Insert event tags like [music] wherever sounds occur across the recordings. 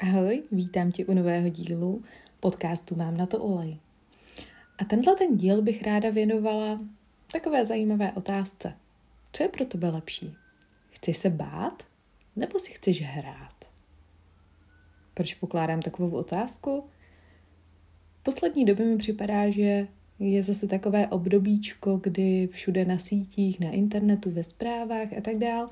Ahoj, vítám tě u nového dílu podcastu Mám na to olej. A tenhle ten díl bych ráda věnovala takové zajímavé otázce. Co je pro tebe lepší? Chci se bát? Nebo si chceš hrát? Proč pokládám takovou otázku? V poslední době mi připadá, že je zase takové obdobíčko, kdy všude na sítích, na internetu, ve zprávách a tak dál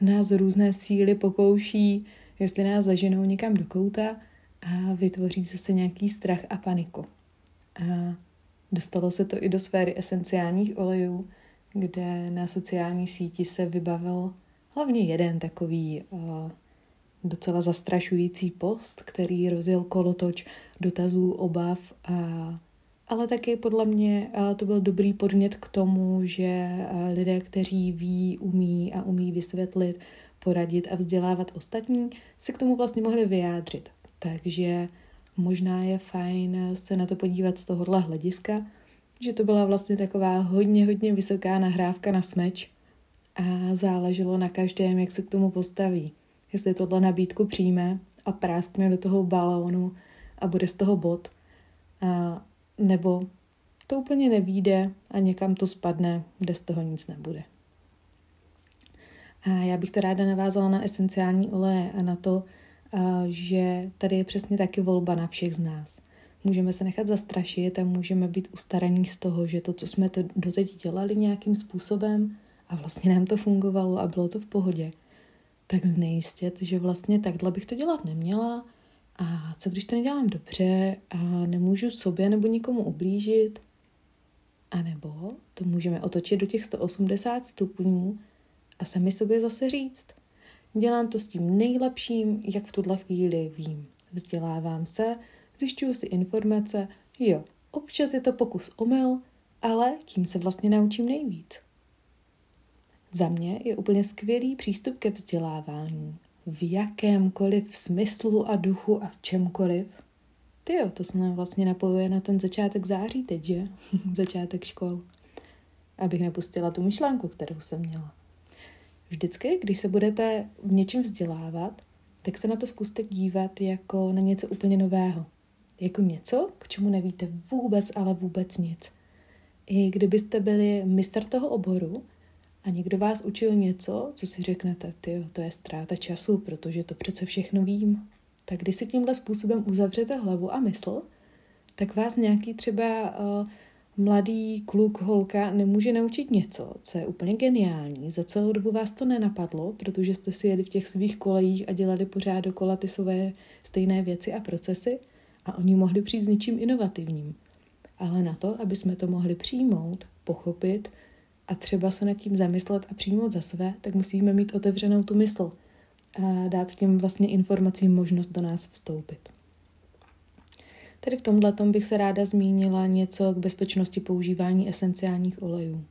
nás různé síly pokouší jestli nás zaženou někam do kouta a vytvoří se nějaký strach a paniku. A dostalo se to i do sféry esenciálních olejů, kde na sociální síti se vybavil hlavně jeden takový uh, docela zastrašující post, který rozjel kolotoč dotazů, obav, a, ale taky podle mě uh, to byl dobrý podnět k tomu, že uh, lidé, kteří ví, umí a umí vysvětlit poradit a vzdělávat ostatní, se k tomu vlastně mohli vyjádřit. Takže možná je fajn se na to podívat z tohohle hlediska, že to byla vlastně taková hodně, hodně vysoká nahrávka na smeč a záleželo na každém, jak se k tomu postaví. Jestli tohle nabídku přijme a práskne do toho balónu a bude z toho bod, a nebo to úplně nevíde a někam to spadne, kde z toho nic nebude. A já bych to ráda navázala na esenciální oleje a na to, že tady je přesně taky volba na všech z nás. Můžeme se nechat zastrašit a můžeme být ustaraní z toho, že to, co jsme to doteď dělali nějakým způsobem a vlastně nám to fungovalo a bylo to v pohodě, tak znejistět, že vlastně takhle bych to dělat neměla a co když to nedělám dobře a nemůžu sobě nebo nikomu ublížit, a nebo to můžeme otočit do těch 180 stupňů a sami sobě zase říct. Dělám to s tím nejlepším, jak v tuhle chvíli vím. Vzdělávám se, zjišťuju si informace, jo, občas je to pokus omyl, ale tím se vlastně naučím nejvíc. Za mě je úplně skvělý přístup ke vzdělávání. V jakémkoliv smyslu a duchu a v čemkoliv. Ty jo, to se nám vlastně napojuje na ten začátek září teď, že? [laughs] začátek škol. Abych nepustila tu myšlenku, kterou jsem měla. Vždycky, když se budete v něčem vzdělávat, tak se na to zkuste dívat jako na něco úplně nového. Jako něco, k čemu nevíte vůbec, ale vůbec nic. I kdybyste byli mistr toho oboru a někdo vás učil něco, co si řeknete, ty, to je ztráta času, protože to přece všechno vím. Tak když si tímhle způsobem uzavřete hlavu a mysl, tak vás nějaký třeba uh, mladý kluk, holka nemůže naučit něco, co je úplně geniální. Za celou dobu vás to nenapadlo, protože jste si jeli v těch svých kolejích a dělali pořád dokola ty své stejné věci a procesy a oni mohli přijít s něčím inovativním. Ale na to, aby jsme to mohli přijmout, pochopit a třeba se nad tím zamyslet a přijmout za své, tak musíme mít otevřenou tu mysl a dát těm vlastně informacím možnost do nás vstoupit. Tady v tomhle bych se ráda zmínila něco k bezpečnosti používání esenciálních olejů.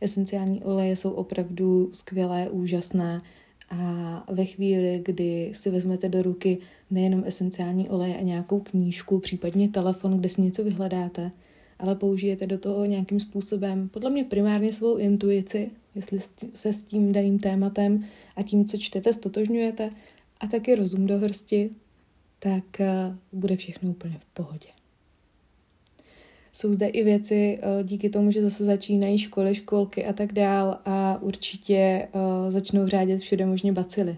Esenciální oleje jsou opravdu skvělé, úžasné a ve chvíli, kdy si vezmete do ruky nejenom esenciální oleje a nějakou knížku, případně telefon, kde si něco vyhledáte, ale použijete do toho nějakým způsobem, podle mě primárně svou intuici, jestli se s tím daným tématem a tím, co čtete, stotožňujete, a taky rozum do hrsti, tak eh, bude všechno úplně v pohodě. Jsou zde i věci eh, díky tomu, že zase začínají školy, školky a tak dál a určitě eh, začnou řádět všude možně bacily.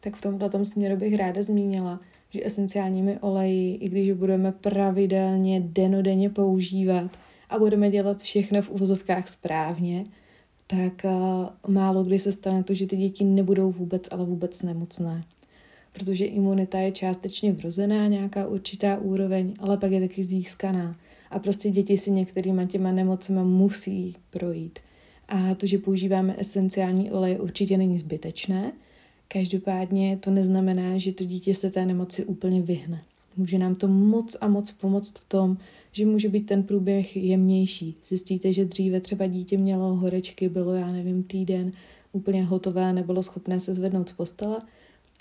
Tak v tomto tom směru bych ráda zmínila, že esenciálními oleji, i když budeme pravidelně denodenně používat a budeme dělat všechno v uvozovkách správně, tak málo kdy se stane to, že ty děti nebudou vůbec, ale vůbec nemocné protože imunita je částečně vrozená, nějaká určitá úroveň, ale pak je taky získaná. A prostě děti si některýma těma nemocema musí projít. A to, že používáme esenciální olej, určitě není zbytečné. Každopádně to neznamená, že to dítě se té nemoci úplně vyhne. Může nám to moc a moc pomoct v tom, že může být ten průběh jemnější. Zjistíte, že dříve třeba dítě mělo horečky, bylo, já nevím, týden úplně hotové, nebylo schopné se zvednout z postele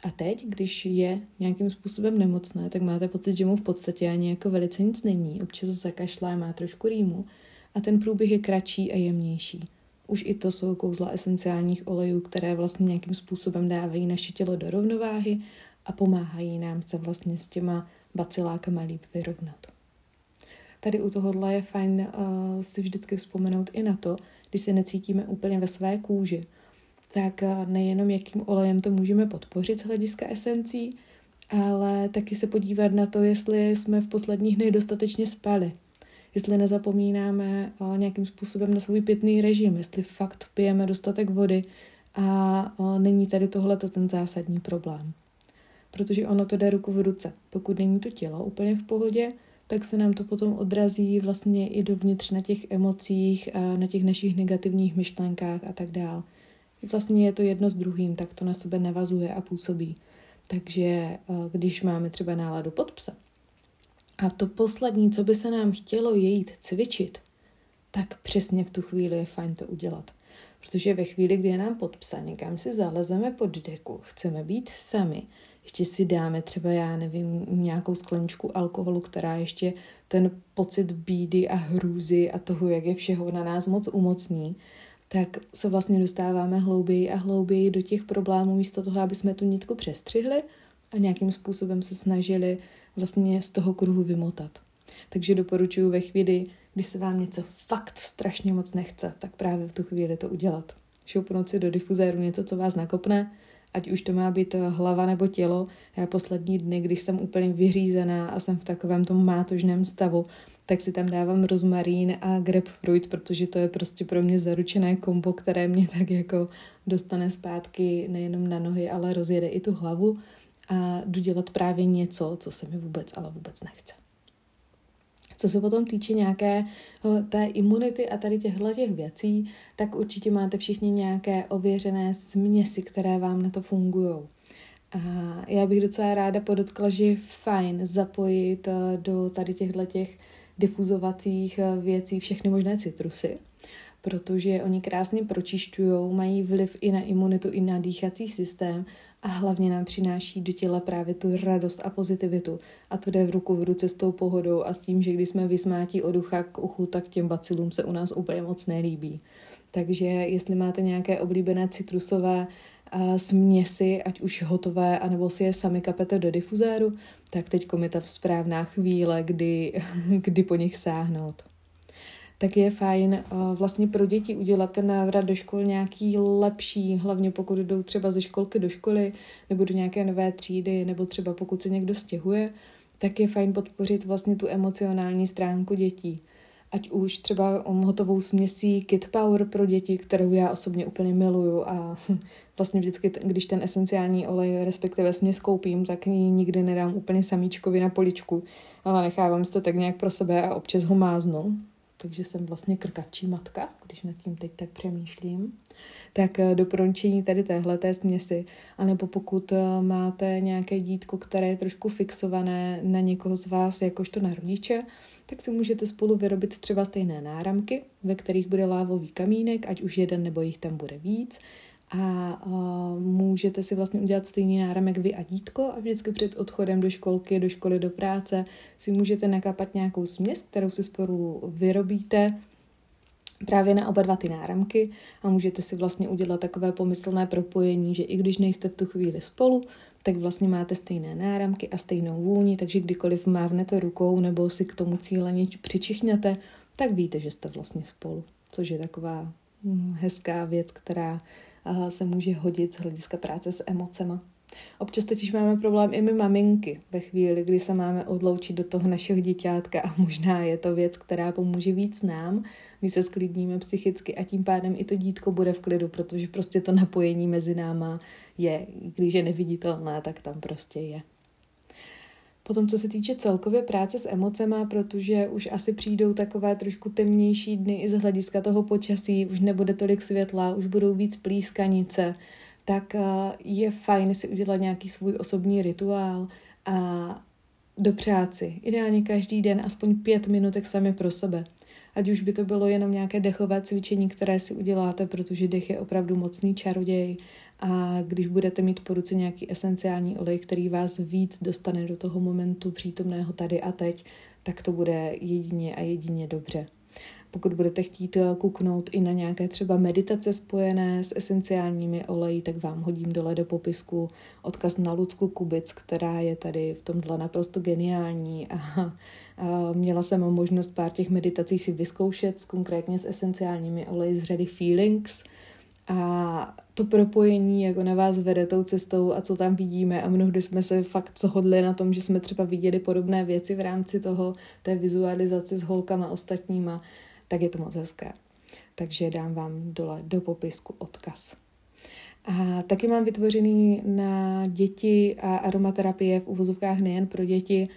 a teď, když je nějakým způsobem nemocné, tak máte pocit, že mu v podstatě ani jako velice nic není. Občas zakašlá, má trošku rýmu a ten průběh je kratší a jemnější. Už i to jsou kouzla esenciálních olejů, které vlastně nějakým způsobem dávají naše tělo do rovnováhy a pomáhají nám se vlastně s těma bacilákama líp vyrovnat. Tady u tohohle je fajn uh, si vždycky vzpomenout i na to, když se necítíme úplně ve své kůži, tak uh, nejenom jakým olejem to můžeme podpořit z hlediska esencí, ale taky se podívat na to, jestli jsme v posledních dnech dostatečně spali, jestli nezapomínáme uh, nějakým způsobem na svůj pitný režim, jestli fakt pijeme dostatek vody a uh, není tady tohleto ten zásadní problém. Protože ono to jde ruku v ruce. Pokud není to tělo úplně v pohodě, tak se nám to potom odrazí vlastně i dovnitř na těch emocích, na těch našich negativních myšlenkách a tak dál. Vlastně je to jedno s druhým, tak to na sebe navazuje a působí. Takže eh, když máme třeba náladu pod psa a to poslední, co by se nám chtělo je jít cvičit, tak přesně v tu chvíli je fajn to udělat. Protože ve chvíli, kdy je nám pod psa, někam si zalezeme pod deku, chceme být sami, ještě si dáme třeba, já nevím, nějakou skleničku alkoholu, která ještě ten pocit bídy a hrůzy a toho, jak je všeho na nás moc umocní, tak se vlastně dostáváme hlouběji a hlouběji do těch problémů místo toho, aby jsme tu nitku přestřihli a nějakým způsobem se snažili vlastně z toho kruhu vymotat. Takže doporučuji ve chvíli, kdy se vám něco fakt strašně moc nechce, tak právě v tu chvíli to udělat. Šoupnout si do difuzéru něco, co vás nakopne, ať už to má být hlava nebo tělo. Já poslední dny, když jsem úplně vyřízená a jsem v takovém tom mátožném stavu, tak si tam dávám rozmarín a grapefruit, protože to je prostě pro mě zaručené kombo, které mě [laughs] tak jako dostane zpátky nejenom na nohy, ale rozjede i tu hlavu a jdu dělat právě něco, co se mi vůbec, ale vůbec nechce. Co se potom týče nějaké té imunity a tady těchto těch věcí, tak určitě máte všichni nějaké ověřené směsi, které vám na to fungují. A já bych docela ráda podotkla, že je fajn zapojit do tady těchto těch difuzovacích eh, věcí všechny možné citrusy, protože oni krásně pročišťují, mají vliv i na imunitu, i na dýchací systém a hlavně nám přináší do těla právě tu radost a pozitivitu. A to jde v ruku v ruce s tou pohodou a s tím, že když jsme vysmátí od ucha k uchu, tak těm bacilům se u nás úplně moc nelíbí. Takže jestli máte nějaké oblíbené citrusové směsi, ať už hotové, anebo si je sami kapete do difuzéru, tak teď je ta správná chvíle, kdy, [laughs] kdy po nich sáhnout tak je fajn eh, vlastně pro děti udělat ten návrat do škol nějaký lepší, hlavně pokud jdou třeba ze školky do školy nebo do nějaké nové třídy, nebo třeba pokud se někdo stěhuje, tak je fajn podpořit vlastně tu emocionální stránku dětí. Ať už třeba hotovou směsí Kid Power pro děti, kterou já osobně úplně miluju a vlastně vždycky, když ten esenciální olej, respektive směs koupím, tak ji nikdy nedám úplně samíčkovi na poličku, ale nechávám si to tak nějak pro sebe a občas ho máznu takže jsem vlastně krkavčí matka, když nad tím teď tak přemýšlím. Tak eh, doporučení tady téhle té směsi, anebo pokud eh, máte nějaké dítko, které je trošku fixované na někoho z vás, jakožto na rodiče, tak si můžete spolu vyrobit třeba stejné náramky, ve kterých bude lávový kamínek, ať už jeden nebo jich tam bude víc, a uh, můžete si vlastně udělat stejný náramek vy a dítko a vždycky před odchodem do školky, do školy, do práce si můžete nakapat nějakou směs, kterou si spolu vyrobíte právě na oba dva ty náramky a můžete si vlastně udělat takové pomyslné propojení, že i když nejste v tu chvíli spolu, tak vlastně máte stejné náramky a stejnou vůni, takže kdykoliv mávnete rukou nebo si k tomu cíleně přičichněte, tak víte, že jste vlastně spolu, což je taková hm, hezká věc, která se může hodit z hlediska práce s emocema. Občas totiž máme problém i my maminky ve chvíli, kdy se máme odloučit do toho našeho děťátka a možná je to věc, která pomůže víc nám. My se sklidníme psychicky a tím pádem i to dítko bude v klidu, protože prostě to napojení mezi náma je, když je neviditelné, tak tam prostě je. Potom, co se týče celkově práce s emocema, protože už asi přijdou takové trošku temnější dny i z hlediska toho počasí, už nebude tolik světla, už budou víc plískanice, tak eh, je fajn si udělat nějaký svůj osobní rituál a dopřát si ideálně každý den aspoň pět minutek sami pro sebe. Ať už by to bylo jenom nějaké dechové cvičení, které si uděláte, protože dech je opravdu mocný čaroděj a když budete mít po ruce nějaký esenciální olej, který vás víc dostane do toho momentu přítomného tady a teď, tak to bude jedině a jedině dobře. Pokud budete chtít eh, kouknout i na nějaké třeba meditace spojené s esenciálními oleji, tak vám hodím dole do popisku odkaz na Lucku Kubic, která je tady v tomhle naprosto geniální. [laughs] A, měla jsem možnost pár těch meditací si vyzkoušet, konkrétně s esenciálními oleji z řady Feelings, a to propojení, jako na vás vede tou cestou a co tam vidíme a mnohdy jsme se fakt shodli na tom, že jsme třeba viděli podobné věci v rámci toho, té vizualizace s holkama ostatníma, tak je to moc hezké. Takže dám vám dole do popisku odkaz. A taky mám vytvořený na děti a aromaterapie v uvozovkách nejen pro děti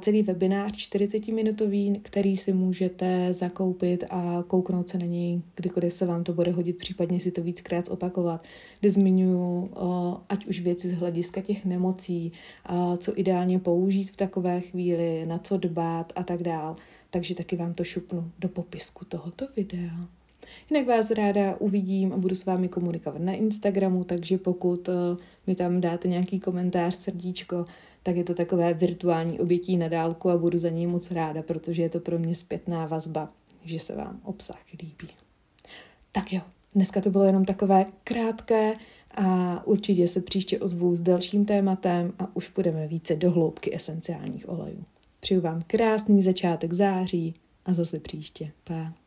celý webinář 40-minutový, který si můžete zakoupit a kouknout se na něj, kdykoliv se vám to bude hodit, případně si to víckrát opakovat, kde zmiňuji, ať už věci z hlediska těch nemocí, co ideálně použít v takové chvíli, na co dbát a tak dál. Takže taky vám to šupnu do popisku tohoto videa. Jinak vás ráda uvidím a budu s vámi komunikovat na Instagramu, takže pokud mi tam dáte nějaký komentář, srdíčko, tak je to takové virtuální obětí na dálku a budu za něj moc ráda, protože je to pro mě zpětná vazba, že se vám obsah líbí. Tak jo, dneska to bylo jenom takové krátké a určitě se příště ozvu s dalším tématem a už půjdeme více do hloubky esenciálních olejů. Přeju vám krásný začátek září a zase příště. Pa.